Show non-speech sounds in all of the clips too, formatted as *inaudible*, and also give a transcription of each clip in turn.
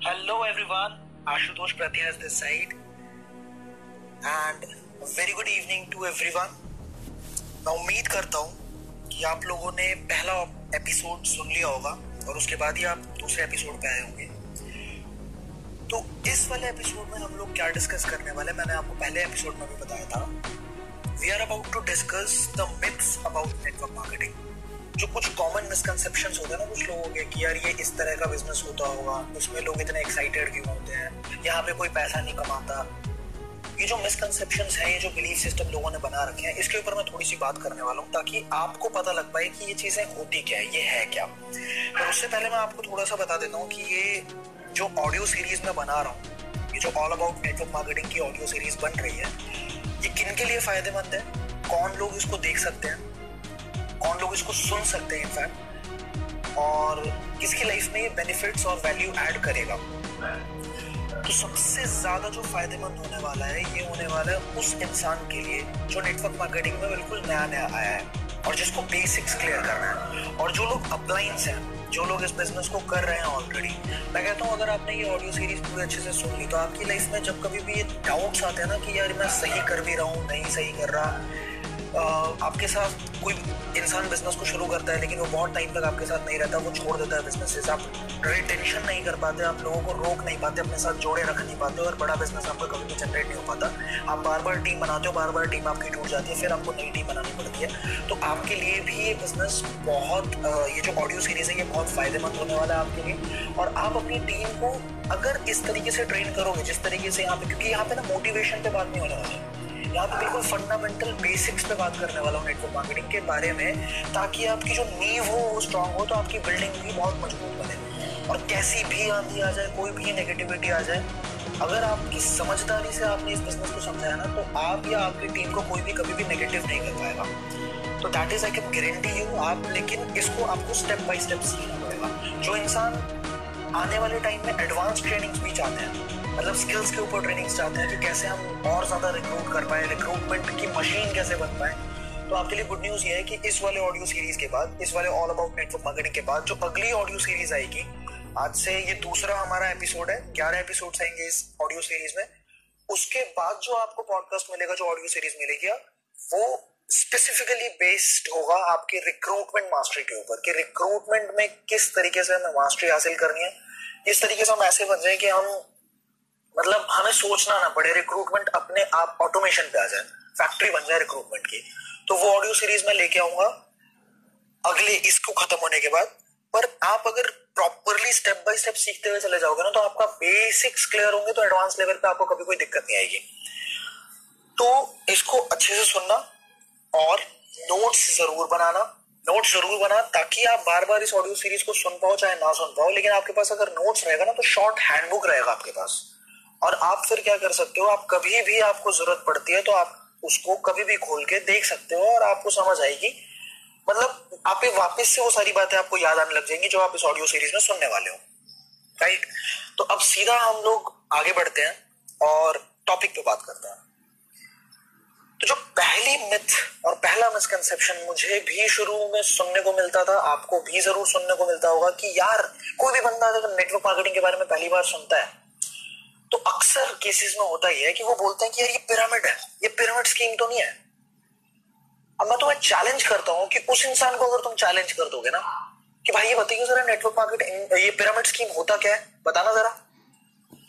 Hello everyone, Ashutosh Pratyas this side, and very good evening to everyone. मैं उम्मीद करता हूँ कि आप लोगों ने पहला एपिसोड सुन लिया होगा और उसके बाद ही आप दूसरे एपिसोड पे आए होंगे। तो इस वाले एपिसोड में हम लोग क्या डिस्कस करने वाले मैंने आपको पहले एपिसोड में भी बताया था। We are about to discuss the myths about network marketing जो कुछ कॉमन मिसकनसेप्शन होते हैं ना, कुछ लोगों के कि यार ये इस तरह का बिज़नेस होता होगा, उसमें लोग इतने एक्साइटेड क्यों होते हैं? यहाँ पे कोई पैसा नहीं कमाता। ये जो मिसकंसेप्शन है, ये जो बिलीफ सिस्टम लोगों ने बना रखे हैं, इसके ऊपर मैं थोड़ी सी बात करने वाला हूँ ताकि आपको पता लग पाए कि ये चीज़ें होती क्या है, ये है क्या। और उससे पहले मैं आपको थोड़ा सा बता देता हूँ कि ये जो ऑडियो सीरीज़ में बना रहा हूँ, ये जो ऑल अबाउट नेटवर्क मार्केटिंग की ऑडियो सीरीज़ बन रही है, ये किन के लिए फ़ायदेमंद है? कौन लोग इसको देख सकते हैं? कौन लोग इसको सुन सकते हैं इनफैक्ट और किसकी लाइफ में ये बेनिफिट्स और वैल्यू ऐड करेगा? तो सबसे ज़्यादा जो फ़ायदेमंद होने वाला है, ये होने वाला है उस इंसान के लिए जो नेटवर्क मार्केटिंग में बिल्कुल नया नया आया है और जिसको बेसिक्स क्लियर करना है। और जो लोग अप्लाइंस हैं, जो लोग इस बिज़नेस को कर रहे हैं ऑलरेडी मैं कहता हूँ, अगर आपने ये ऑडियो सीरीज़ पूरी अच्छे से सुन ली तो आपकी लाइफ में जब कभी भी ये डाउट्स आते हैं ना कि यार मैं सही कर भी रहा हूँ, नहीं सही कर रहा आपके साथ कोई इंसान बिज़नेस को शुरू करता है, लेकिन वो बहुत टाइम तक आपके साथ नहीं रहता, वो छोड़ देता है बिज़नेस आप रिटेंशन नहीं कर पाते, आप लोगों को रोक नहीं पाते, अपने साथ जोड़े रख नहीं पाते, और बड़ा बिज़नेस आपका कभी भी जनरेट नहीं हो पाता। आप बार बार टीम बनाते हो बार बार टीम आपकी टूट जाती है, फिर आपको नई टीम बनानी पड़ती है। तो आपके लिए भी ये बिज़नेस बहुत ये जो ऑडियो सीरीज़ है, ये बहुत फ़ायदेमंद होने वाला है आपके लिए। और आप अपनी टीम को अगर इस तरीके से ट्रेन करोगे, जिस तरीके से यहाँ पे, क्योंकि यहाँ पे ना मोटिवेशन पे बात नहीं होने वाली। यहाँ पे बिल्कुल फंडामेंटल बेसिक्स पे बात करने वाला हूँ नेटवर्क मार्केटिंग के बारे में, ताकि आपकी जो नींव हो, वो स्ट्रांग हो तो आपकी बिल्डिंग भी बहुत मज़बूत बने। और कैसी भी आंधी आ जाए, कोई भी नेगेटिविटी आ जाए, अगर आपकी समझदारी से आपने इस बिज़नेस को समझाया ना तो आप या आपकी टीम को कोई भी कभी भी नेगेटिव नहीं कर पाएगा। तो that is I can guarantee you आप, लेकिन इसको आपको स्टेप बाय स्टेप सीखना पड़ेगा। जो इंसान आने वाले टाइम में एडवांस ट्रेनिंग भी चाहते हैं मतलब स्किल्स के ऊपर ट्रेनिंग चाहते हैं कि कैसे हम और ज़्यादा रिक्रूट कर पाए रिक्रूटमेंट की मशीन कैसे बन पाए। तो आपके लिए गुड न्यूज़ ये है कि इस वाले ऑडियो सीरीज़ के बाद, इस वाले ऑल अबाउट नेटवर्क मार्केटिंग के बाद जो अगली ऑडियो सीरीज़ आएगी, आज से ये दूसरा हमारा एपिसोड है, ग्यारह एपिसोड आएँगे इस ऑडियो सीरीज़ में। उसके बाद जो आपको पॉडकास्ट मिलेगा, जो ऑडियो सीरीज़ मिलेगी, वो स्पेसिफिकली बेस्ड होगा आपके रिक्रूटमेंट मास्टरी के ऊपर कि रिक्रूटमेंट में किस तरीके से हमें मास्टरी हासिल करनी है इस तरीके से हम ऐसे बन जाए कि हम मतलब हमें सोचना ना पड़े रिक्रूटमेंट अपने आप ऑटोमेशन पे आ जाए फैक्ट्री बन जाए रिक्रूटमेंट की। तो वो ऑडियो सीरीज़ में लेके आऊँगा, अगले इसको खत्म होने के बाद। पर आप अगर प्रॉपरली स्टेप बाय स्टेप सीखते हुए चले जाओगे ना तो आपका बेसिक्स क्लियर होंगे तो एडवांस लेवल पे आपको कभी कोई दिक्कत नहीं आएगी। तो इसको अच्छे से सुनना और नोट्स ज़रूर बनाना। नोट्स ज़रूर बना ताकि आप बार बार इस ऑडियो सीरीज़ को सुन पाओ, चाहे ना सुन पाओ। लेकिन आपके पास अगर नोट्स रहेगा ना तो शॉर्ट हैंडबुक रहेगा आपके पास। और आप फिर क्या कर सकते हो, आप कभी भी आपको ज़रूरत पड़ती है तो आप उसको कभी भी खोल के देख सकते हो और आपको समझ आएगी। मतलब आप वापस से वो सारी बातें आपको याद आने लग जाएँगी जो आप इस ऑडियो सीरीज़ में सुनने वाले हो। राइट तो अब सीधा हम लोग आगे बढ़ते हैं और टॉपिक पे बात करते हैं। तो जो पहली मिथ और पहला मिसकंसेप्शन मुझे भी शुरू में सुनने को मिलता था, आपको भी ज़रूर सुनने को मिलता होगा कि यार, कोई भी बंदा अगर नेटवर्क मार्केटिंग के बारे में पहली बार सुनता है तो अक्सर केसेस में होता ही है कि वो बोलते हैं कि यार ये पिरामिड है, ये पिरामिड स्कीम तो नहीं है। अब मैं तुम्हें चैलेंज करता हूँ कि उस इंसान को अगर तुम चैलेंज कर दोगे ना, कि भाई ये बताइए जरा नेटवर्क मार्केट ये पिरामिड स्कीम होता क्या है? बताना जरा।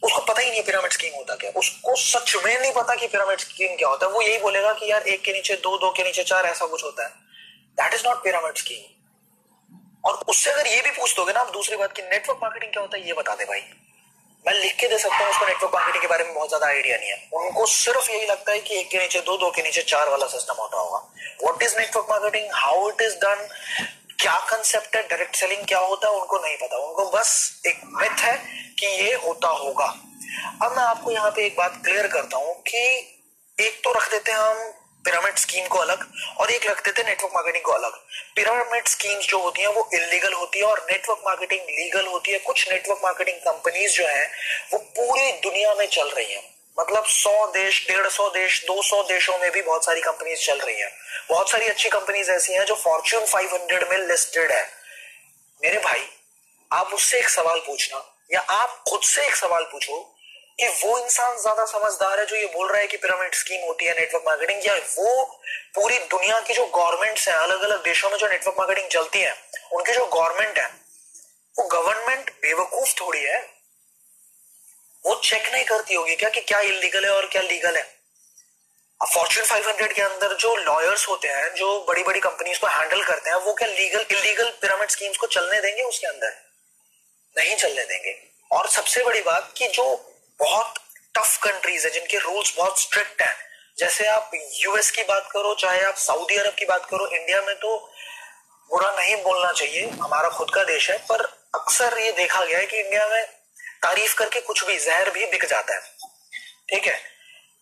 उसको पता ही नहीं पिरामिड स्कीम होता क्या उसको सच में नहीं पता कि पिरामिड स्कीम क्या होता है। वो यही बोलेगा कि यार एक के नीचे दो दो के नीचे चार, ऐसा कुछ होता है। That is not pyramid scheme और उससे अगर ये भी पूछ दोगे ना आप दूसरी बात की नेटवर्क मार्केटिंग क्या होता है, ये बता दे भाई। मैं लिख के दे सकता हूँ, उसको नेटवर्क मार्केटिंग के बारे में बहुत ज़्यादा आइडिया नहीं है। उनको सिर्फ़ यही लगता है कि एक के नीचे दो दो के नीचे चार वाला सिस्टम होता होगा। What is network marketing how it is done क्या कंसेप्ट है? डायरेक्ट सेलिंग क्या होता है? उनको नहीं पता। उनको बस एक मिथ है कि ये होता होगा। अब मैं आपको यहाँ पे एक बात क्लियर करता हूँ कि एक तो रख देते हैं हम पिरामिड स्कीम को अलग और एक रखते थे नेटवर्क मार्केटिंग को अलग। पिरामिड स्कीम्स जो होती हैं, वो इलीगल होती है और नेटवर्क मार्केटिंग लीगल होती है। कुछ नेटवर्क मार्केटिंग कंपनीज़ जो हैं, वो पूरी दुनिया में चल रही हैं। मतलब 100 देश, डेढ़ सौ देश 200 देशों में भी बहुत सारी कंपनीज़ चल रही हैं। बहुत सारी अच्छी कंपनीज़ ऐसी हैं जो फॉर्च्यून 500 में लिस्टेड है। मेरे भाई, आप उससे एक सवाल पूछना या आप खुद से एक सवाल पूछो कि वो इंसान ज़्यादा समझदार है जो ये बोल रहा है कि पिरामिड स्कीम होती है नेटवर्क मार्केटिंग या वो पूरी दुनिया की जो गवर्नमेंट्स हैं अलग अलग देशों में जो नेटवर्क मार्केटिंग चलती है, उनकी जो गवर्नमेंट है, वो गवर्नमेंट बेवकूफ़ थोड़ी है। वो चेक नहीं करती होगी क्या कि क्या इलीगल है और क्या लीगल है। फॉर्चून 500 के अंदर जो लॉयर्स होते हैं, जो बड़ी बड़ी कंपनीज़ को हैंडल करते हैं, वो क्या लीगल इलीगल पिरामिड स्कीम्स को चलने देंगे उसके अंदर? नहीं चलने देंगे। और सबसे बड़ी बात कि जो बहुत टफ कंट्रीज़ है जिनके रूल्स बहुत स्ट्रिक्ट हैं। जैसे आप यूएस की बात करो, चाहे आप सऊदी अरब की बात करो इंडिया में तो बुरा नहीं बोलना चाहिए, हमारा खुद का देश है, पर अक्सर ये देखा गया है कि इंडिया में तारीफ़ करके कुछ भी, जहर भी बिक जाता है। ठीक है?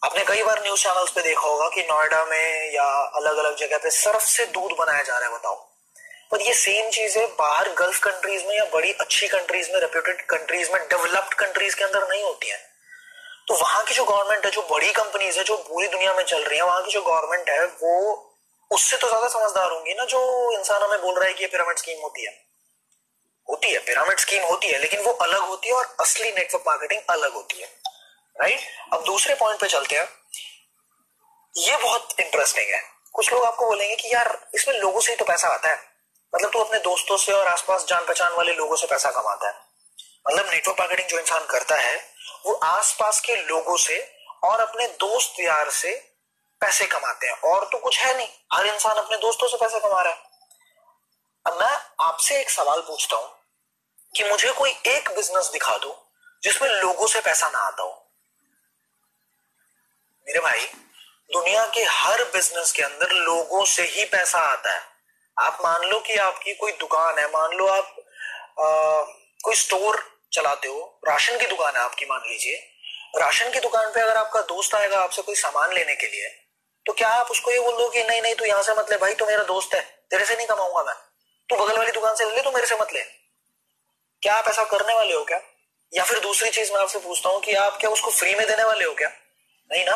आपने कई बार न्यूज़ चैनल्स पे देखा होगा कि नोएडा में या अलग अलग जगह पे सर्फ से दूध बनाया जा रहा है, बताओ। पर ये सेम चीज़ें बाहर गल्फ कंट्रीज़ में या बड़ी अच्छी कंट्रीज़ में रेप्यूटेड कंट्रीज़ में डेवलप्ड कंट्रीज़ के अंदर नहीं होती है। तो वहाँ की जो गवर्नमेंट है, जो बड़ी कंपनीज़ है, जो पूरी दुनिया में चल रही है, वहाँ की जो गवर्नमेंट है, वो उससे तो ज़्यादा समझदार होंगी ना जो इंसान हमें बोल रहा है कि ये पिरामिड स्कीम होती है। होती है पिरामिड स्कीम होती है, लेकिन वो अलग होती है और असली नेटवर्क मार्केटिंग अलग होती है। राइट अब दूसरे पॉइंट पे चलते हैं। ये बहुत इंटरेस्टिंग है। कुछ लोग आपको बोलेंगे कि यार, इसमें लोगों से ही तो पैसा आता है। मतलब तू अपने दोस्तों से और आसपास जान पहचान वाले लोगों से पैसा कमाता है। मतलब नेटवर्क मार्केटिंग जो इंसान करता है, वो आसपास के लोगों से और अपने दोस्त यार से पैसे कमाते हैं। और तो कुछ है नहीं। हर इंसान अपने दोस्तों से पैसे कमा रहा है। अब मैं आपसे एक सवाल पूछता हूँ कि मुझे कोई एक बिज़नेस दिखा दो जिसमें लोगों से पैसा ना आता हो। मेरे भाई, दुनिया के हर बिज़नेस के अंदर लोगों से ही पैसा आता है। आप मान लो कि आपकी कोई दुकान है मान लो आप आ, कोई स्टोर चलाते हो राशन की दुकान है आपकी मान लीजिए। राशन की दुकान पे अगर आपका दोस्त आएगा आपसे कोई सामान लेने के लिए तो क्या आप उसको ये बोल दो कि नहीं नहीं तू यहाँ से मत ले भाई तू मेरा दोस्त है तेरे से नहीं कमाऊँगा मैं। तू बगल वाली दुकान से ले तू मेरे से मत ले। क्या आप ऐसा करने वाले हो क्या? या फिर दूसरी चीज़ मैं आपसे पूछता हूँ कि आप क्या उसको फ्री में देने वाले हो क्या? नहीं ना?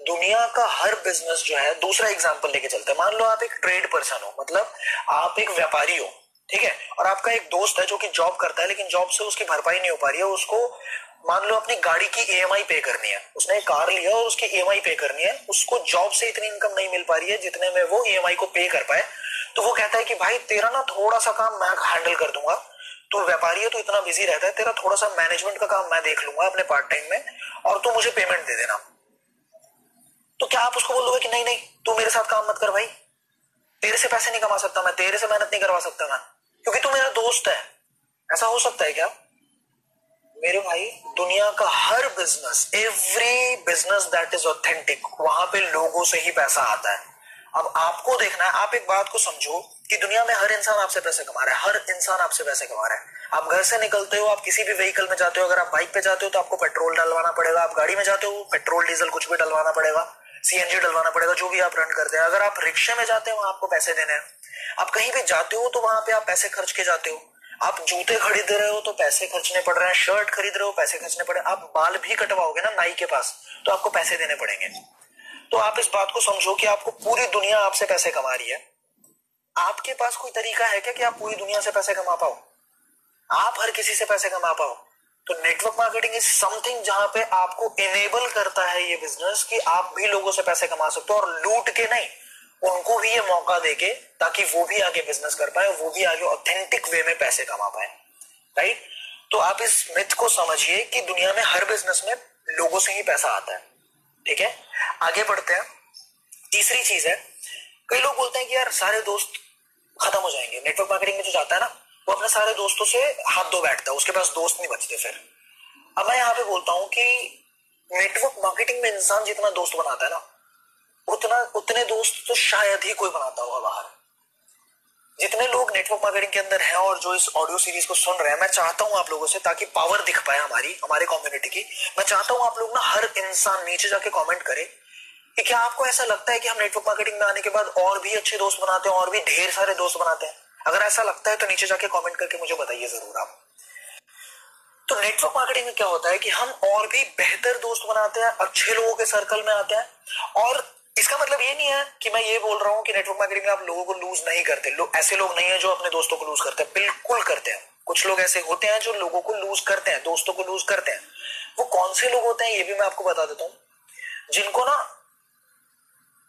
दुनिया का हर बिज़नेस जो है, दूसरा एग्ज़ाम्पल लेके चलते हैं। मान लो आप एक ट्रेड पर्सन हो मतलब आप एक व्यापारी हो, ठीक है? और आपका एक दोस्त है जो कि जॉब करता है, लेकिन जॉब से उसकी भरपाई नहीं हो पा रही है, उसको मान लो अपनी गाड़ी की ई पे करनी है। उसने कार लिया और उसकी ईएमआई पे करनी है, उसको जॉब से इतनी इनकम नहीं मिल पा रही है जितने में वो ईएमआई को पे कर पाए। तो वो कहता है कि, भाई, तेरा ना थोड़ा सा काम मैं हैंडल कर दूँगा। तू व्यापारी है तो इतना बिज़ी रहता है, तेरा थोड़ा सा मैनेजमेंट का काम मैं देख लूँगा अपने पार्ट टाइम में, और तू मुझे पेमेंट दे देना। तो क्या आप उसको बोलोगे कि नहीं नहीं, तू मेरे साथ काम मत कर भाई। तेरे से पैसे नहीं कमा सकता मैं, तेरे से मेहनत नहीं करवा सकता मैं, क्योंकि तू मेरा दोस्त है। ऐसा हो सकता है क्या? मेरे भाई, दुनिया का हर business every business that is authentic वहाँ पे लोगों से ही पैसा आता है। अब आपको देखना है, आप एक बात को समझो कि दुनिया में हर इंसान आपसे पैसे कमा रहा है, हर इंसान आपसे पैसे कमा रहा है। आप घर से निकलते हो, आप किसी भी व्हीकल में जाते हो, अगर आप बाइक पे जाते हो तो आपको पेट्रोल डलवाना पड़ेगा, आप गाड़ी में जाते हो पेट्रोल डीजल कुछ भी डलवाना पड़ेगा। सीएनजी डलवाना पड़ेगा, जो भी आप रन करते हैं। अगर आप रिक्शे में जाते हो, वहाँ आपको पैसे देने हैं। आप कहीं भी जाते हो तो वहाँ पे आप पैसे खर्च के जाते हो। आप जूते खरीद रहे हो तो पैसे खर्चने पड़ रहे हैं। शर्ट खरीद रहे हो, पैसे खर्चने पड़े आप बाल भी कटवाओगे ना नाई के पास तो आपको पैसे देने पड़ेंगे। तो आप इस बात को समझो कि आपको पूरी दुनिया आपसे पैसे कमा रही है। आपके पास कोई तरीका है क्या कि आप पूरी दुनिया से पैसे कमा पाओ? आप हर किसी से पैसे कमा पाओ। तो नेटवर्क मार्केटिंग इज़ समथिंग जहाँ पे आपको इनेबल करता है ये बिज़नेस कि आप भी लोगों से पैसे कमा सकते हो और लूट के नहीं, उनको भी ये मौका देके ताकि वो भी आगे बिज़नेस कर पाए वो भी आगे ऑथेंटिक वे में पैसे कमा पाए। राइट तो आप इस मिथ को समझिए कि दुनिया में हर बिज़नेस में लोगों से ही पैसा आता है। ठीक है? आगे बढ़ते हैं। तीसरी चीज़ है। कई लोग बोलते हैं कि यार सारे दोस्त खत्म हो जाएँगे। नेटवर्क मार्केटिंग में जो जाता है ना वो अपने सारे दोस्तों से हाथ धो बैठता है उसके पास दोस्त नहीं बचते फिर। अब मैं यहाँ पे बोलता हूँ कि नेटवर्क मार्केटिंग में इंसान जितना दोस्त बनाता है ना, उतना, उतने दोस्त तो शायद ही कोई बनाता होगा बाहर। जितने लोग नेटवर्क मार्केटिंग के अंदर हैं और जो इस ऑडियो सीरीज़ को सुन रहे हैं, मैं चाहता हूँ आप लोगों से ताकि पावर दिख पाए हमारी, हमारे कम्युनिटी की। मैं चाहता हूँ आप लोग ना हर इंसान नीचे जाके कमेंट करे कि क्या आपको ऐसा लगता है कि हम नेटवर्क मार्केटिंग में आने के बाद और भी अच्छे दोस्त बनाते हैं, और भी ढेर सारे दोस्त बनाते हैं? अगर ऐसा लगता है तो नीचे जाके कमेंट करके मुझे बताइए ज़रूर आप। तो नेटवर्क मार्केटिंग में क्या होता है कि हम और भी बेहतर दोस्त बनाते हैं अच्छे लोगों के सर्कल में आते हैं और इसका मतलब ये नहीं है कि मैं ये बोल रहा हूँ कि नेटवर्क मार्केटिंग में आप लोगों को लूज नहीं करते। लो, ऐसे लोग नहीं है जो अपने दोस्तों को लूज करते हैं। बिल्कुल करते हैं। कुछ लोग ऐसे होते हैं जो लोगों को लूज करते हैं दोस्तों को लूज करते हैं। वो कौन से लोग होते हैं ये भी मैं आपको बता देता हूँ। जिनको ना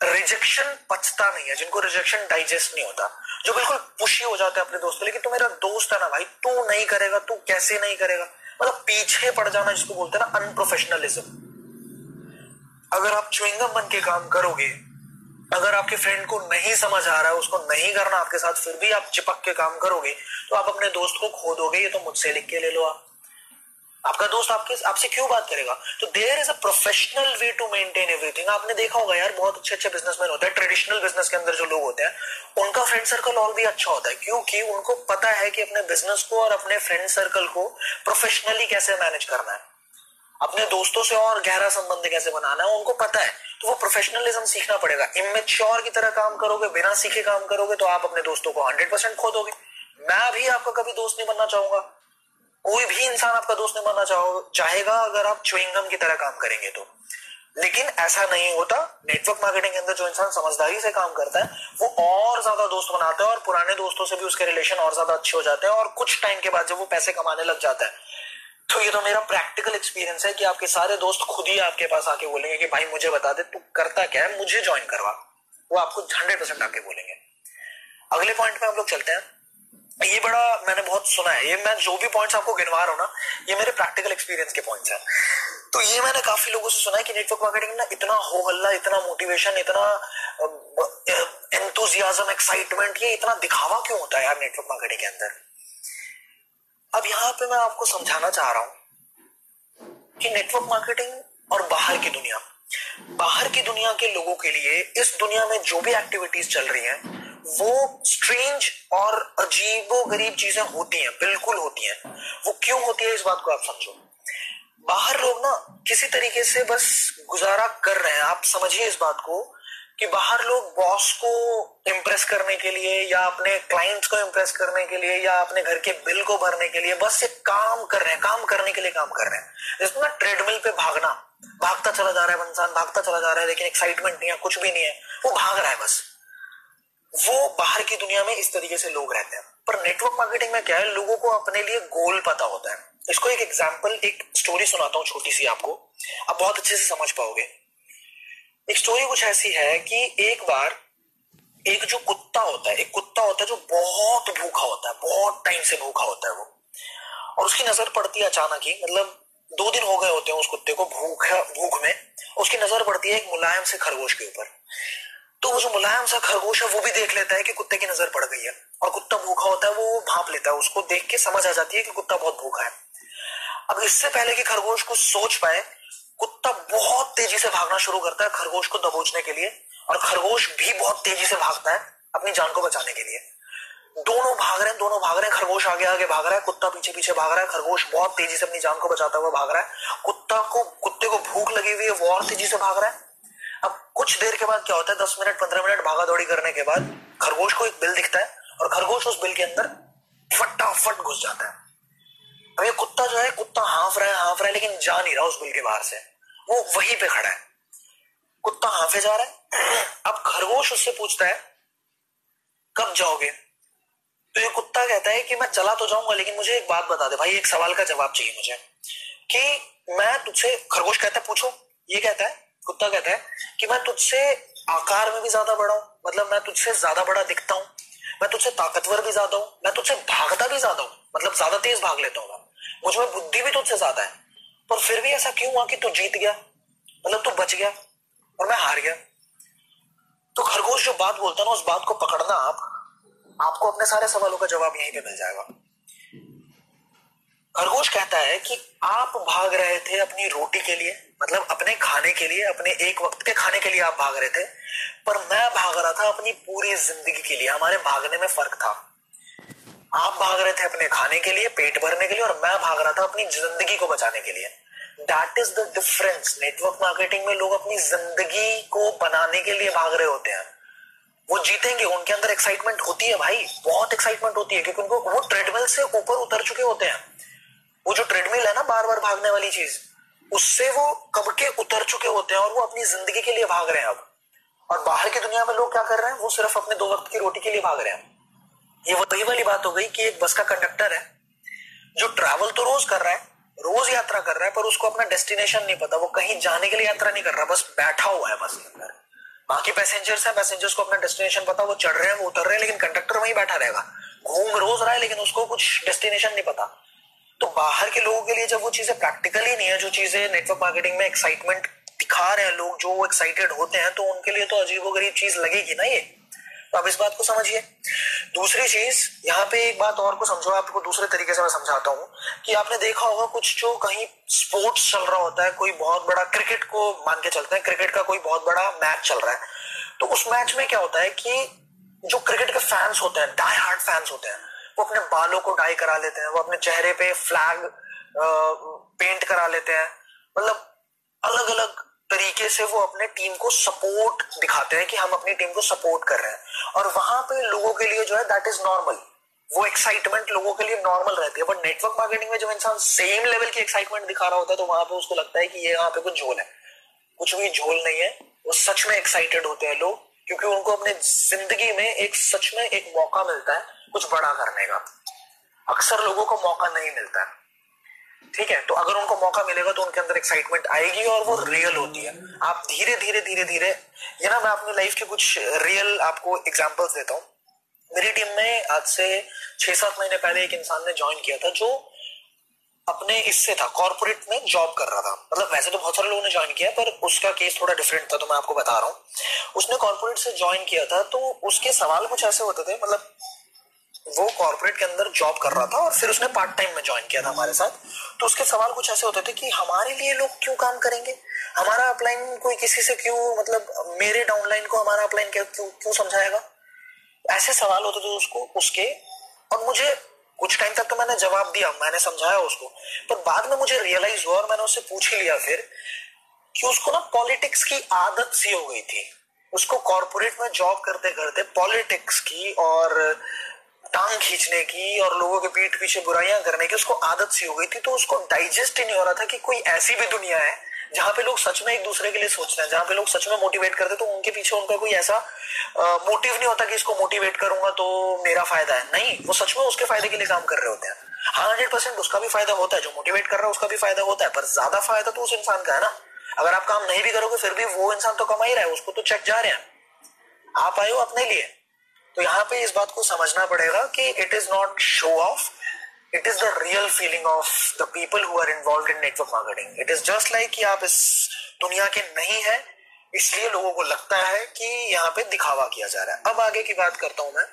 रिजेक्शन पचता नहीं है जिनको रिजेक्शन डाइजेस्ट नहीं होता। जो बिल्कुल पुशी हो जाते हैं अपने दोस्त लेकिन तू मेरा दोस्त है ना भाई, तू नहीं करेगा, तू कैसे नहीं करेगा? मतलब पीछे पड़ जाना जिसको बोलते हैं ना अनप्रोफेशनलिज्म अगर आप चुविंगम बन के काम करोगे, अगर आपके फ्रेंड को नहीं समझ आ रहा है, उसको नहीं करना आपके साथ, फिर भी आप चिपक के काम करोगे तो आप अपने दोस्त को खो दोगे, ये तो मुझसे लिख के ले लो आप। आपका दोस्त आपके, आपसे क्यों बात करेगा? तो there is a professional way to maintain everything आपने देखा होगा यार, बहुत अच्छे अच्छे बिजनेसमैन होते हैं ट्रेडिशनल बिज़नेस के अंदर जो लोग होते हैं, उनका फ्रेंड सर्कल और भी अच्छा होता है, क्योंकि उनको पता है कि अपने बिज़नेस को और अपने फ्रेंड सर्कल को प्रोफेशनली कैसे मैनेज करना है। अपने दोस्तों से और गहरा संबंध कैसे बनाना है, उनको पता है तो वो प्रोफेशनलिज्म सीखना पड़ेगा। इमेच्योर की तरह काम करोगे, बिना सीखे काम करोगे तो आप अपने दोस्तों को हंड्रेड परसेंट खो मैं भी आपका कभी दोस्त नहीं बनना चाहूँगा। कोई भी इंसान आपका दोस्त नहीं बनना चाहो, चाहेगा अगर आप च्विंगम की तरह काम करेंगे तो। लेकिन ऐसा नहीं होता नेटवर्क मार्केटिंग के अंदर जो इंसान समझदारी से काम करता है, वो और ज़्यादा दोस्त बनाता है और पुराने दोस्तों से भी उसके रिलेशन और ज़्यादा अच्छे हो जाते हैं और कुछ टाइम के बाद जब वो पैसे कमाने लग जाता है। तो ये तो मेरा प्रैक्टिकल एक्सपीरियंस है कि आपके सारे दोस्त खुद ही आपके पास आके बोलेंगे कि, भाई, मुझे बता दे, तू करता क्या है? मुझे ज्वाइन करवा। वो आपको हंड्रेड परसेंट आके बोलेंगे। अगले पॉइंट में हम लोग चलते हैं। ये बड़ा मैंने बहुत सुना है। ये मैं जो भी पॉइंट्स आपको गिनवा रहा हूँ ना, ये मेरे प्रैक्टिकल एक्सपीरियंस के पॉइंट्स हैं। तो ये मैंने काफ़ी लोगों से सुना है कि नेटवर्क मार्केटिंग ना इतना हो हल्ला, इतना मोटिवेशन इतना एंथुजियाजम एक्साइटमेंट ये इतना दिखावा क्यों होता है यार नेटवर्क मार्केटिंग के अंदर? अब यहाँ पे मैं आपको समझाना चाह रहा हूँ कि नेटवर्क मार्केटिंग और बाहर की दुनिया। बाहर की दुनिया के लोगों के लिए इस दुनिया में जो भी एक्टिविटीज़ चल रही हैं वो स्ट्रेंज और अजीबो गरीब चीज़ें होती हैं, बिल्कुल होती हैं। वो क्यों होती है, इस बात को आप समझो। बाहर लोग ना किसी तरीके से बस गुजारा कर रहे हैं। आप समझिए इस बात को कि बाहर लोग बॉस को इम्प्रेस करने के लिए या अपने क्लाइंट्स को इम्प्रेस करने के लिए या अपने घर के बिल को भरने के लिए बस एक काम कर रहे हैं, काम करने के लिए काम कर रहे हैं। जिसमें ट्रेडमिल पे भागना, भागता चला जा रहा है इंसान, भागता चला जा रहा है, लेकिन एक्साइटमेंट नहीं है, कुछ भी नहीं है, वो भाग रहा है बस। वो बाहर की दुनिया में इस तरीके से लोग रहते हैं। पर नेटवर्क मार्केटिंग में क्या है? लोगों को अपने लिए गोल पता होता है। इसको एक एग्ज़ाम्पल एक स्टोरी सुनाता हूँ छोटी सी आपको। आप बहुत अच्छे से समझ पाओगे। एक स्टोरी कुछ ऐसी है कि एक बार एक जो कुत्ता होता है, एक कुत्ता होता है जो बहुत भूखा होता है, बहुत टाइम से भूखा होता है वो। और उसकी नज़र पड़ती है अचानक ही मतलब दो दिन हो गए होते हैं उस कुत्ते को भूख भूख में। उसकी नज़र पड़ती है एक मुलायम से खरगोश के ऊपर। तो वो जो मुलायम सा खरगोश है, वो भी देख लेता है कि कुत्ते की नज़र पड़ गई है। और कुत्ता भूखा होता है, वो भाप लेता है, उसको देख के समझ आ जाती है कि कुत्ता बहुत भूखा है। अब इससे पहले कि खरगोश को सोच पाए, कुत्ता बहुत तेज़ी से भागना शुरू करता है खरगोश को दबोचने के लिए, और खरगोश भी बहुत तेज़ी से भागता है अपनी जान को बचाने के लिए। दोनों भाग रहे हैं, दोनों भाग रहे हैं, खरगोश आगे आगे भाग रहा है, कुत्ता पीछे पीछे भाग रहा है, खरगोश बहुत तेज़ी से अपनी जान को बचाता हुआ भाग रहा है। कुत्ता को, कुत्ते को भूख लगी हुई है, वो और तेज़ी से भाग रहा है। कुछ देर के बाद क्या होता है, दस मिनट, पंद्रह मिनट भागा दौड़ी करने के बाद खरगोश को एक बिल दिखता है और खरगोश उस बिल के अंदर फटाफट घुस जाता है। अब ये कुत्ता जो है, कुत्ता हाफ़ रहा है, हाफ़ रहा है, लेकिन जा नहीं रहा उस बिल के बाहर से। वो वहीं पे खड़ा है। कुत्ता हाफे जा रहा है। अब खरगोश उससे पूछता है, कब जाओगे? तो ये कुत्ता कहता है कि, मैं चला तो जाऊँगा, लेकिन मुझे एक बात बता दे भाई, एक सवाल का जवाब चाहिए मुझे कि मैं तुझसे खरगोश कहता है, पूछो। ये कहता है कुत्ता कहता है कि मैं तुझसे आकार में भी ज़्यादा बड़ा हूँ। मतलब मैं तुझसे ज़्यादा बड़ा दिखता हूँ। मैं तुझसे ताकतवर भी ज़्यादा हूँ। मैं तुझसे भागता भी ज़्यादा हूँ। मतलब ज़्यादा तेज भाग लेता हूँ मुझमें बुद्धि भी तुझसे ज़्यादा है। पर फिर भी ऐसा क्यों हुआ कि तू जीत गया? मतलब तू बच गया और मैं हार गया। तो खरगोश जो बात बोलता ना, उस बात को पकड़ना आप। आपको अपने सारे सवालों का जवाब यहीं पे मिल जाएगा। खरगोश कहता है कि आप भाग रहे थे अपनी रोटी के लिए मतलब अपने खाने के लिए, अपने एक वक्त के खाने के लिए आप भाग रहे थे, पर मैं भाग रहा था अपनी पूरी ज़िंदगी के लिए, हमारे भागने में फ़र्क था। आप भाग रहे थे अपने खाने के लिए, पेट भरने के लिए, और मैं भाग रहा था अपनी ज़िंदगी को बचाने के लिए। That is the difference network marketing में लोग अपनी ज़िंदगी को बनाने के लिए भाग रहे होते हैं। वो जीतेंगे, उनके अंदर एक्साइटमेंट होती है भाई, बहुत एक्साइटमेंट होती है, क्योंकि उनको वो ट्रेडमिल से ऊपर उतर चुके होते हैं। वो जो ट्रेडमिल है ना बार बार भागने वाली चीज़, उससे वो कब के उतर चुके होते हैं और वो अपनी ज़िंदगी के लिए भाग रहे हैं अब। और बाहर की दुनिया में लोग क्या कर रहे हैं? वो सिर्फ़ अपने दो वक्त की रोटी के लिए भाग रहे हैं। ये वही वाली बात हो गई कि एक बस का कंडक्टर है, जो ट्रैवल तो रोज कर रहा है, रोज यात्रा कर रहा है, पर उसको अपना डेस्टिनेशन नहीं पता। वो कहीं जाने के लिए यात्रा नहीं कर रहा, बस बैठा हुआ है बस के अंदर। बाकी पैसेंजर्स है पैसेंजर्स को अपना डेस्टिनेशन पता, वो चढ़ रहे हैं, वो उतर रहे हैं, लेकिन कंडक्टर वहीं बैठा रहेगा। घूम रोज रहा है, लेकिन उसको कुछ डेस्टिनेशन नहीं पता। तो बाहर के लोगों के लिए जब वो चीज़ें प्रैक्टिकली नहीं है, जो चीज़ें नेटवर्क मार्केटिंग में एक्साइटमेंट दिखा रहे हैं लोग, जो एक्साइटेड होते हैं तो उनके लिए तो अजीब गरीब चीज़ लगेगी ना ये? तो आप इस बात को समझिए। दूसरी चीज़, यहाँ पे एक बात और को समझो, आपको दूसरे तरीके से मैं समझाता हूँ, कि आपने देखा होगा कुछ जो कहीं स्पोर्ट्स चल रहा होता है, कोई बहुत बड़ा क्रिकेट को मान के चलते हैं क्रिकेट का कोई बहुत बड़ा मैच चल रहा है। तो उस मैच में क्या होता है कि जो क्रिकेट के फैंस होते हैं डाई हार्ड फैंस होते हैं वो अपने बालों को डाई करा लेते हैं, वो अपने चेहरे पे फ्लैग पेंट करा लेते हैं। मतलब अलग अलग तरीके से वो अपने टीम को सपोर्ट दिखाते हैं कि हम अपनी टीम को सपोर्ट कर रहे हैं। और वहाँ पे लोगों के लिए जो है दैट इज़ नॉर्मल वो एक्साइटमेंट लोगों के लिए नॉर्मल रहती है। बट नेटवर्क मार्केटिंग में जब इंसान सेम लेवल की एक्साइटमेंट दिखा रहा होता है तो वहाँ पे उसको लगता है कि ये यहाँ पे कुछ झोल है। कुछ भी झोल नहीं है। वो सच में एक्साइटेड होते हैं लोग। क्योंकि उनको अपने ज़िंदगी में एक सच में एक मौका मिलता है कुछ बड़ा करने का। अक्सर लोगों को मौका नहीं मिलता। है ठीक है? तो अगर उनको मौका मिलेगा तो उनके अंदर एक्साइटमेंट आएगी और वो रियल होती है। आप धीरे धीरे धीरे धीरे, ये ना मैं अपनी लाइफ के कुछ रियल आपको एग्जाम्पल्स देता हूँ। मेरी टीम में आज से छह सात महीने पहले एक इंसान ने ज्वाइन किया था जो अपने इससे था कॉर्पोरेट में जॉब कर रहा था। मतलब वैसे तो बहुत सारे लोगों ने ज्वाइन किया, पर उसका केस थोड़ा डिफरेंट था तो मैं आपको बता रहा हूँ। उसने कॉर्पोरेट से ज्वाइन किया था तो उसके सवाल कुछ ऐसे होते थे मतलब वो कॉर्पोरेट के अंदर जॉब कर रहा था और फिर उसने पार्ट टाइम में ज्वाइन किया था हमारे साथ। तो उसके सवाल कुछ ऐसे होते थे कि हमारे लिए लोग क्यों काम करेंगे? हमारा अपलाइन कोई किसी से क्यों मतलब मेरे डाउनलाइन को हमारा अपलाइन क्यों क्यों समझाएगा? ऐसे सवाल होते थे उसको, उसके। और मुझे कुछ टाइम तक तो मैंने जवाब दिया, मैंने समझाया उसको। पर बाद में मुझे रियलाइज़ हुआ और मैंने उससे पूछ ही लिया फिर कि उसको ना पॉलिटिक्स की आदत सी हो गई थी। उसको कॉर्पोरेट में जॉब करते करते पॉलिटिक्स की और टांग खींचने की और लोगों के पीठ पीछे बुराइयाँ करने की उसको आदत सी हो गई थी। तो उसको डाइजेस्ट ही नहीं हो रहा था कि कोई ऐसी भी दुनिया है जहाँ पे लोग सच में एक दूसरे के लिए सोचते हैं, जहाँ पे लोग सच में मोटिवेट करते तो उनके पीछे उनका कोई ऐसा मोटिव नहीं होता कि इसको मोटिवेट करूँगा तो मेरा फ़ायदा है। नहीं, वो सच में उसके फ़ायदे के लिए काम कर रहे होते हैं। हाँ हंड्रेड परसेंट उसका भी फ़ायदा होता है, जो मोटिवेट कर रहा है उसका भी फ़ायदा होता है, पर ज़्यादा फ़ायदा तो उस इंसान का है ना। अगर आप काम नहीं भी करोगे, फिर भी वो इंसान तो कमा ही रहा है, उसको तो चेक जा रहे हैं। आप आए हो अपने लिए। तो यहाँ पे इस बात को समझना पड़ेगा कि it is not show off it is the real feeling of the people who are involve in network marketing it is just like कि आप इस दुनिया के नहीं है, इसलिए लोगों को लगता है कि यहाँ पे दिखावा किया जा रहा है। अब आगे की बात करता हूँ मैं।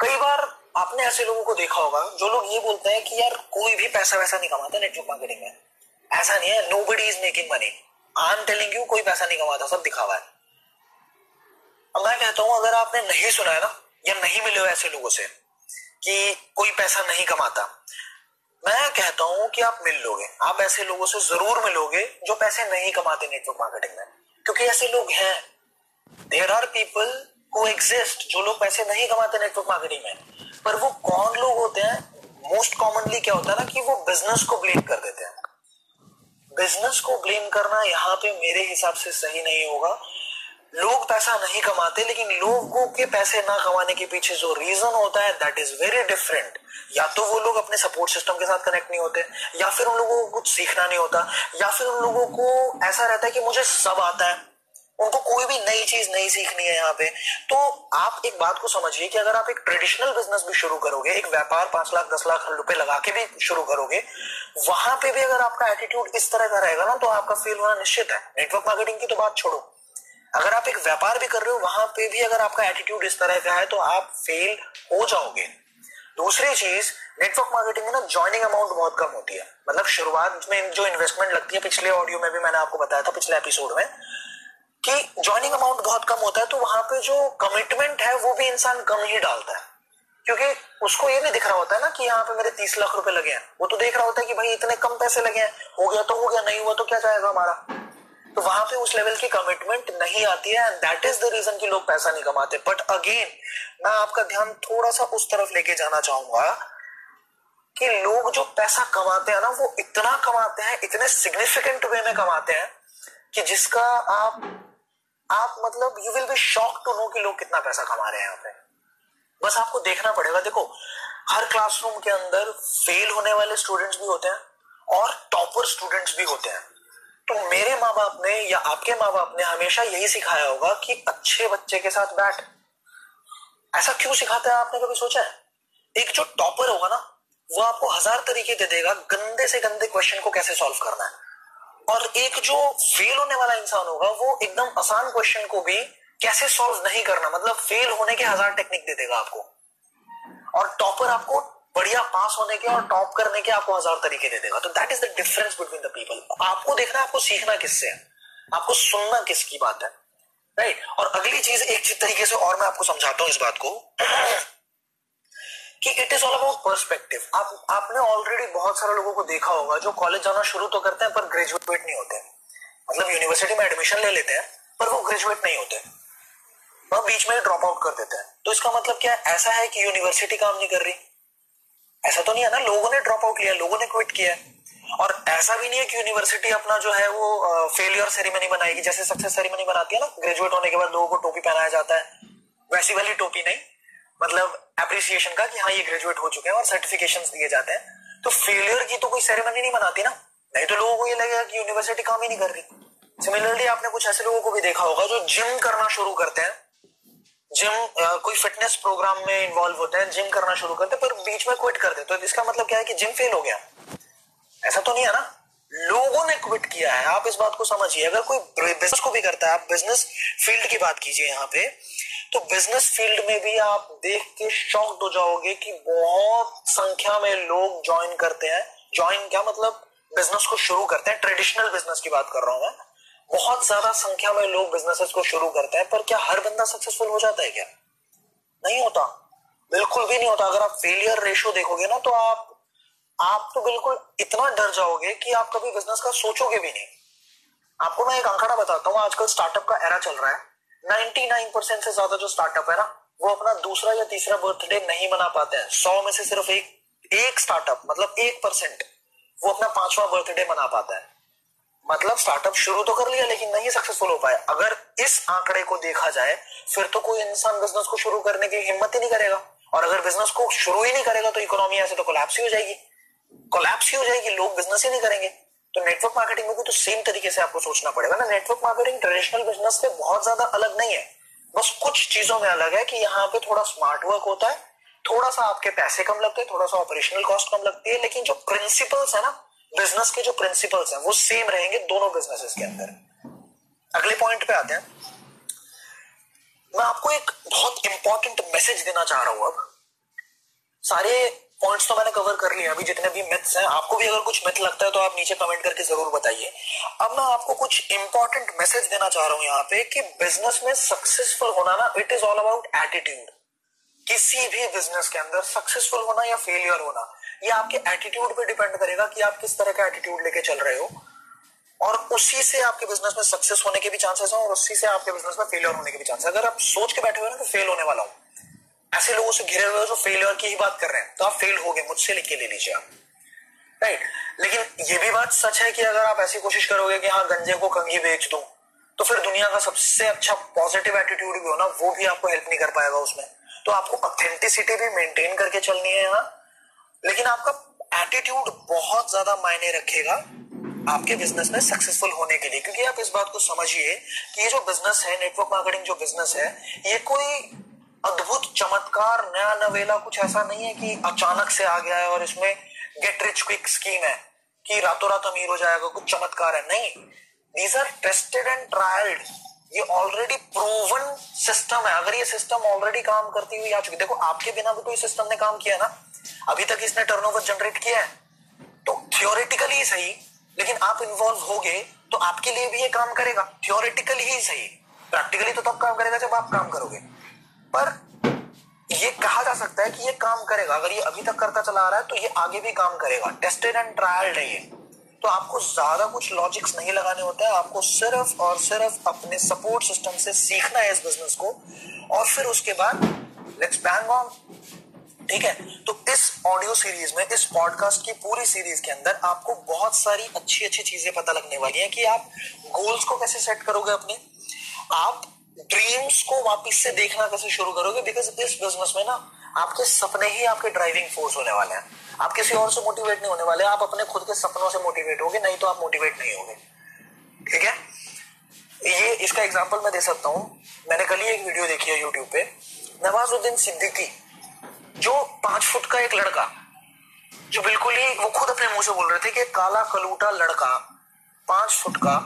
कई बार आपने ऐसे लोगों को देखा होगा, जो लोग ये बोलते हैं कि यार कोई भी पैसा वैसा नहीं कमाता नेटवर्क मार्केटिंग में। ऐसा नहीं है nobody is making money I am telling you कोई पैसा नहीं कमाता, सब दिखावा है। मैं कहता हूँ, अगर आपने नहीं सुना है ना, या नहीं मिले हो ऐसे लोगों से कि कोई पैसा नहीं कमाता। मैं कहता हूँ कि आप मिल लोगे। आप ऐसे लोगों से ज़रूर मिलोगे जो पैसे नहीं कमाते नेटवर्क मार्केटिंग में। क्योंकि ऐसे लोग हैं। There are people who exist जो लोग पैसे नहीं कमाते नेटवर्क मार्केटिंग में। पर वो कौन लोग होते हैं? मोस्ट कॉमनली क्या होता है ना कि वो बिज़नेस को ब्लेम कर देते हैं। बिज़नेस को ब्लेम करना यहाँ पे मेरे हिसाब से सही नहीं होगा। लोग पैसा नहीं कमाते, लेकिन लोगों के पैसे ना कमाने के पीछे जो रीजन होता है दैट इज़ वेरी डिफरेंट या तो वो लोग अपने सपोर्ट सिस्टम के साथ कनेक्ट नहीं होते, या फिर उन लोगों को कुछ सीखना नहीं होता, या फिर उन लोगों को ऐसा रहता है कि मुझे सब आता है। उनको कोई भी नई चीज़ नहीं सीखनी है यहाँ पे। तो आप एक बात को समझिए कि अगर आप एक ट्रेडिशनल बिज़नेस भी शुरू करोगे, एक व्यापार पाँच लाख, दस लाख रुपए लगा के भी शुरू करोगे, वहाँ पे भी अगर आपका एटीट्यूड इस तरह का रहेगा ना तो आपका फेल होना निश्चित है। नेटवर्क मार्केटिंग की तो बात छोड़ो। अगर आप एक व्यापार भी कर रहे हो, वहाँ पे भी अगर आपका एटीट्यूड इस तरह का है तो आप फेल हो जाओगे। दूसरी चीज़ नेटवर्क मार्केटिंग में ना ज्वाइनिंग अमाउंट बहुत कम होती है। मतलब शुरुआत में जो इन्वेस्टमेंट लगती है, पिछले ऑडियो में भी मैंने आपको बताया था, पिछले एपिसोड में, कि ज्वाइनिंग अमाउंट बहुत कम होता है तो वहाँ पे जो कमिटमेंट है, वो भी इंसान कम ही डालता है। क्योंकि उसको ये नहीं दिख रहा होता है ना कि यहाँ पे मेरे तीस लाख रुपए लगे हैं। वो तो देख रहा होता है कि भाई इतने कम पैसे लगे हैं, हो गया तो हो गया, नहीं हुआ तो क्या जाएगा हमारा? तो वहाँ पे उस लेवल की कमिटमेंट नहीं आती है and that is the reason कि लोग पैसा नहीं कमाते. बट अगेन मैं आपका ध्यान थोड़ा सा उस तरफ़ लेके जाना चाहूँगा कि लोग जो पैसा कमाते हैं ना, वो इतना कमाते हैं, इतने सिग्निफिकेंट वे में कमाते हैं कि जिसका आप आप मतलब you will be shock to know कि लोग कितना पैसा कमा रहे हैं यहाँ पे. बस आपको देखना पड़ेगा, देखो, हर क्लासरूम के अंदर फेल होने वाले स्टूडेंट्स भी होते हैं और टॉपर स्टूडेंट्स भी होते हैं. तो मेरे माँ बाप ने या आपके माँ बाप ने हमेशा यही सिखाया होगा कि अच्छे बच्चे के साथ बैठ। ऐसा क्यों सिखाते हैं? आपने कभी सोचा है? एक जो टॉपर होगा ना, वो आपको हज़ार तरीके दे देगा गंदे से गंदे क्वेश्चन को कैसे सॉल्व करना है। और एक जो फेल होने वाला इंसान होगा, वो एकदम आसान क्वेश्चन को भी कैसे सॉल्व नहीं करना मतलब फेल होने के हज़ार टेक्निक दे देगा आपको। और टॉपर आपको बढ़िया पास होने के और टॉप करने के आपको हज़ार तरीके दे देगा। तो that is the difference between the people आपको देखना है, आपको सीखना किससे है? आपको सुनना किसकी बात है? Right right? और अगली चीज़, एक तरीके से और मैं आपको समझाता हूँ इस बात को। *clears throat* कि it is all about perspective आप, आपने ऑलरेडी बहुत सारे लोगों को देखा होगा, जो कॉलेज जाना शुरू तो करते हैं, पर ग्रेजुएट नहीं होते। मतलब यूनिवर्सिटी में एडमिशन ले लेते हैं, पर वो ग्रेजुएट नहीं होते। वह बीच में ड्रॉप आउट कर देते हैं। तो इसका मतलब क्या है? ऐसा है कि यूनिवर्सिटी काम नहीं कर रही। ऐसा तो नहीं है ना? लोगों ने ड्रॉप आउट लिया, लोगों ने क्विट किया और ऐसा भी नहीं है कि यूनिवर्सिटी अपना जो है वो फेलियर सेरेमनी बनाएगी। जैसे सक्सेस सेरेमनी बनाती है ना ग्रेजुएट होने के बाद लोगों को टोपी पहनाया जाता है। वैसी वाली टोपी नहीं। मतलब अप्रिसिएशन का कि हाँ ये ग्रेजुएट हो चुके हैं और सर्टिफिकेशन दिए जाते हैं। तो फेलियर की तो कोई सेरेमनी नहीं बनाती ना। नहीं तो लोगों को ये लगेगा कि यूनिवर्सिटी काम ही नहीं कर रही। सिमिलरली आपने कुछ ऐसे लोगों को भी देखा होगा जो जिम करना शुरू करते हैं। जिम कोई फिटनेस प्रोग्राम में इन्वॉल्व होते हैं, जिम करना शुरू करते हैं, पर बीच में क्विट कर देते तो इसका मतलब क्या है कि जिम फेल हो गया? ऐसा तो नहीं है ना? लोगों ने क्विट किया है। आप इस बात को समझिए। अगर कोई बिज़नेस को भी करता है, आप बिज़नेस फ़ील्ड की बात कीजिए यहाँ पे तो बिज़नेस फ़ील्ड में भी आप देख के शॉक्ड हो जाओगे कि बहुत संख्या में लोग ज्वाइन करते हैं। ज्वाइन क्या मतलब? बिज़नेस को शुरू करते हैं। ट्रेडिशनल बिज़नेस की बात कर रहा हूँ मैं। बहुत ज़्यादा संख्या में लोग बिजनेसेस को शुरू करते हैं, पर क्या हर बंदा सक्सेसफुल हो जाता है क्या? नहीं होता। बिल्कुल भी नहीं होता। अगर आप फेलियर रेशो देखोगे ना तो आप आप तो बिल्कुल इतना डर जाओगे कि आप कभी बिज़नेस का सोचोगे भी नहीं। आपको मैं एक आंकड़ा बताता हूँ। आजकल स्टार्टअप का एरा चल रहा है। 99 परसेंट से ज़्यादा जो स्टार्टअप है ना, वो अपना दूसरा या तीसरा बर्थडे नहीं मना पाते हैं। सौ में से सिर्फ़ एक एक स्टार्टअप मतलब एक परसेंट वो अपना पांचवा बर्थडे मना पाता है। मतलब स्टार्टअप शुरू तो कर लिया, लेकिन नहीं सक्सेसफुल हो पाए अगर इस आंकड़े को देखा जाए, फिर तो कोई इंसान बिज़नेस को शुरू करने की हिम्मत ही नहीं करेगा। और अगर बिज़नेस को शुरू ही नहीं करेगा तो इकोनॉमी ऐसे तो कोलैप्स ही हो जाएगी। कोलैप्स ही हो जाएगी, लोग बिज़नेस ही नहीं करेंगे। तो नेटवर्क मार्केटिंग में भी तो सेम तरीके से आपको सोचना पड़ेगा ना। नेटवर्क मार्केटिंग ट्रेडिशनल बिज़नेस से बहुत ज़्यादा अलग नहीं है। बस कुछ चीज़ों में अलग है कि यहाँ पे थोड़ा स्मार्ट वर्क होता है, थोड़ा सा आपके पैसे कम लगते हैं, थोड़ा सा ऑपरेशनल कॉस्ट कम लगती है, लेकिन जो प्रिंसिपल्स है ना बिज़नेस के जो प्रिंसिपल्स हैं, वो सेम रहेंगे दोनों बिजनेसेस के अंदर। अगले पॉइंट पे आते हैं। मैं आपको एक बहुत इंपॉर्टेंट मैसेज देना चाह रहा हूँ अब। सारे पॉइंट्स तो मैंने कवर कर लिया अभी जितने भी मिथ्स हैं, आपको भी अगर कुछ मिथ लगता है तो आप नीचे कमेंट करके ज़रूर बताइए। अब मैं आपको कुछ इंपॉर्टेंट मैसेज देना चाह रहा हूँ यहाँ पे कि बिज़नेस में सक्सेसफुल होना ना it is all about attitude किसी भी बिज़नेस के अंदर सक्सेसफुल होना या फेलियर होना ये आपके एटीट्यूड पे डिपेंड करेगा कि आप किस तरह का एटीट्यूड लेके चल रहे हो। और उसी से आपके बिज़नेस में सक्सेस होने के भी चांसेस हैं और उसी से आपके बिज़नेस में फेलियर होने के भी चांसेस अगर आप सोच के बैठे हुए ना कि फेल होने वाला हूँ, ऐसे लोगों से घिरे हुए जो फेलियर की ही बात कर रहे हैं तो आप फेल हो गए, मुझसे लिख के ले लीजिए आप। राइट लेकिन ये भी बात सच है कि अगर आप ऐसी कोशिश करोगे कि हाँ गंजे को कंघी बेच दो तो फिर दुनिया का सबसे अच्छा पॉजिटिव एटीट्यूड भी हो ना, वो भी आपको हेल्प नहीं कर पाएगा उसमें। तो आपको ऑथेंटिसिटी भी मेंटेन करके चलनी है यहाँ लेकिन आपका एटीट्यूड बहुत ज़्यादा मायने रखेगा आपके बिज़नेस में सक्सेसफुल होने के लिए। क्योंकि आप इस बात को समझिए कि ये जो बिज़नेस है नेटवर्क मार्केटिंग जो बिज़नेस है, ये कोई अद्भुत, चमत्कार, नया नवेला कुछ ऐसा नहीं है कि अचानक से आ गया है और इसमें गेट रिच क्विक स्कीम है कि रातों रात अमीर हो जाएगा, कुछ चमत्कार है। नहीं। These are tested and trialled ये ऑलरेडी प्रूवन सिस्टम है। अगर ये सिस्टम ऑलरेडी काम करती हुई आ चुकी, देखो, आपके बिना भी इस सिस्टम ने काम किया ना। अभी तक इसने टर्नओवर जनरेट किया है। तो थियोरिटिकली सही, लेकिन आप इन्वॉल्व हो गए तो आपके लिए भी ये काम करेगा। थियोरिटिकली ही सही। प्रैक्टिकली तो तब काम करेगा जब आप काम करोगे। पर ये कहा जा सकता है कि ये काम करेगा। अगर ये अभी तक करता चला आ रहा है तो ये आगे भी काम करेगा। टेस्टेड एंड ट्रायल्ड है ये। तो आपको ज़्यादा कुछ लॉजिक्स नहीं लगाने होते हैं। आपको सिर्फ़ और सिर्फ़ अपने सपोर्ट सिस्टम से सीखना है इस बिज़नेस को। और फिर उसके बाद लेट्स बैंग ऑन ठीक है? तो इस ऑडियो सीरीज़ में, इस पॉडकास्ट की पूरी सीरीज़ के अंदर आपको बहुत सारी अच्छी अच्छी चीज़ें पता लगने वाली हैं कि आप गोल्स को कैसे सेट करोगे अपने। आप ड्रीम्स को वापस से देखना कैसे शुरू करोगे? बिकॉज़ इस बिज़नेस में ना आपके सपने ही आपके ड्राइविंग फोर्स होने वाले हैं। आप किसी और से मोटिवेट नहीं होने वाले, आप अपने खुद के सपनों से मोटिवेट होगे, नहीं तो आप मोटिवेट नहीं होगे। ठीक है? ये, इसका एग्ज़ाम्पल मैं दे सकता हूँ। मैंने कल ही एक वीडियो देखी है यूट्यूब पे। नवाजुद्दीन सिद्दीकी, जो पाँच फुट का एक लड़का, जो बिल्कुल ही, वो खुद अपने मुँह से बोल रहे थे कि काला कलूटा लड़का, पाँच फुट का,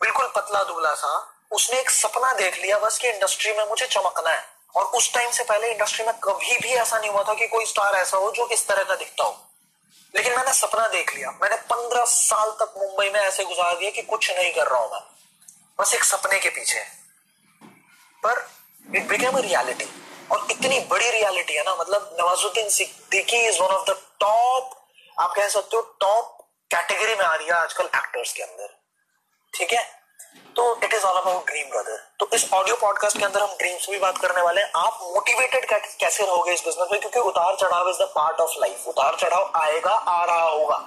बिल्कुल पतला दुबला सा, उसने एक सपना देख लिया, बस कि इंडस्ट्री में मुझे चमकना है। और उस टाइम से पहले इंडस्ट्री में कभी भी ऐसा नहीं हुआ था कि कोई स्टार ऐसा हो जो इस तरह का दिखता हो। लेकिन मैंने सपना देख लिया। मैंने पंद्रह साल तक मुंबई में ऐसे गुजार दिए कि कुछ नहीं कर रहा हूँ मैं। बस एक सपने के पीछे पर इट बिकेम अ रियलिटी और इतनी बड़ी रियलिटी है ना मतलब Nawazuddin Siddiqui is one of the top आप कह सकते हो टॉप कैटेगरी में आ रही है आजकल एक्टर्स के अंदर। ठीक है? तो it is all about dream brother तो इस ऑडियो पॉडकास्ट के अंदर हम ड्रीम्स भी बात करने वाले हैं। आप मोटिवेटेड कैसे रहोगे इस बिज़नेस में? क्योंकि उतार चढ़ाव is the part of life उतार चढ़ाव आएगा, आ रहा होगा।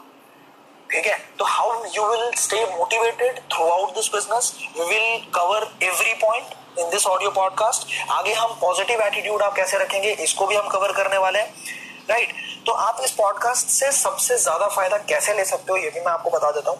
ठीक है? तो how you will stay motivated throughout this business we will cover every point in this audio podcast आगे हम पॉजिटिव एटीट्यूड आप कैसे रखेंगे, इसको भी हम कवर करने वाले हैं। Right right? तो आप इस पॉडकास्ट से सबसे ज़्यादा फ़ायदा कैसे ले सकते हो, ये भी मैं आपको बता देता हूँ।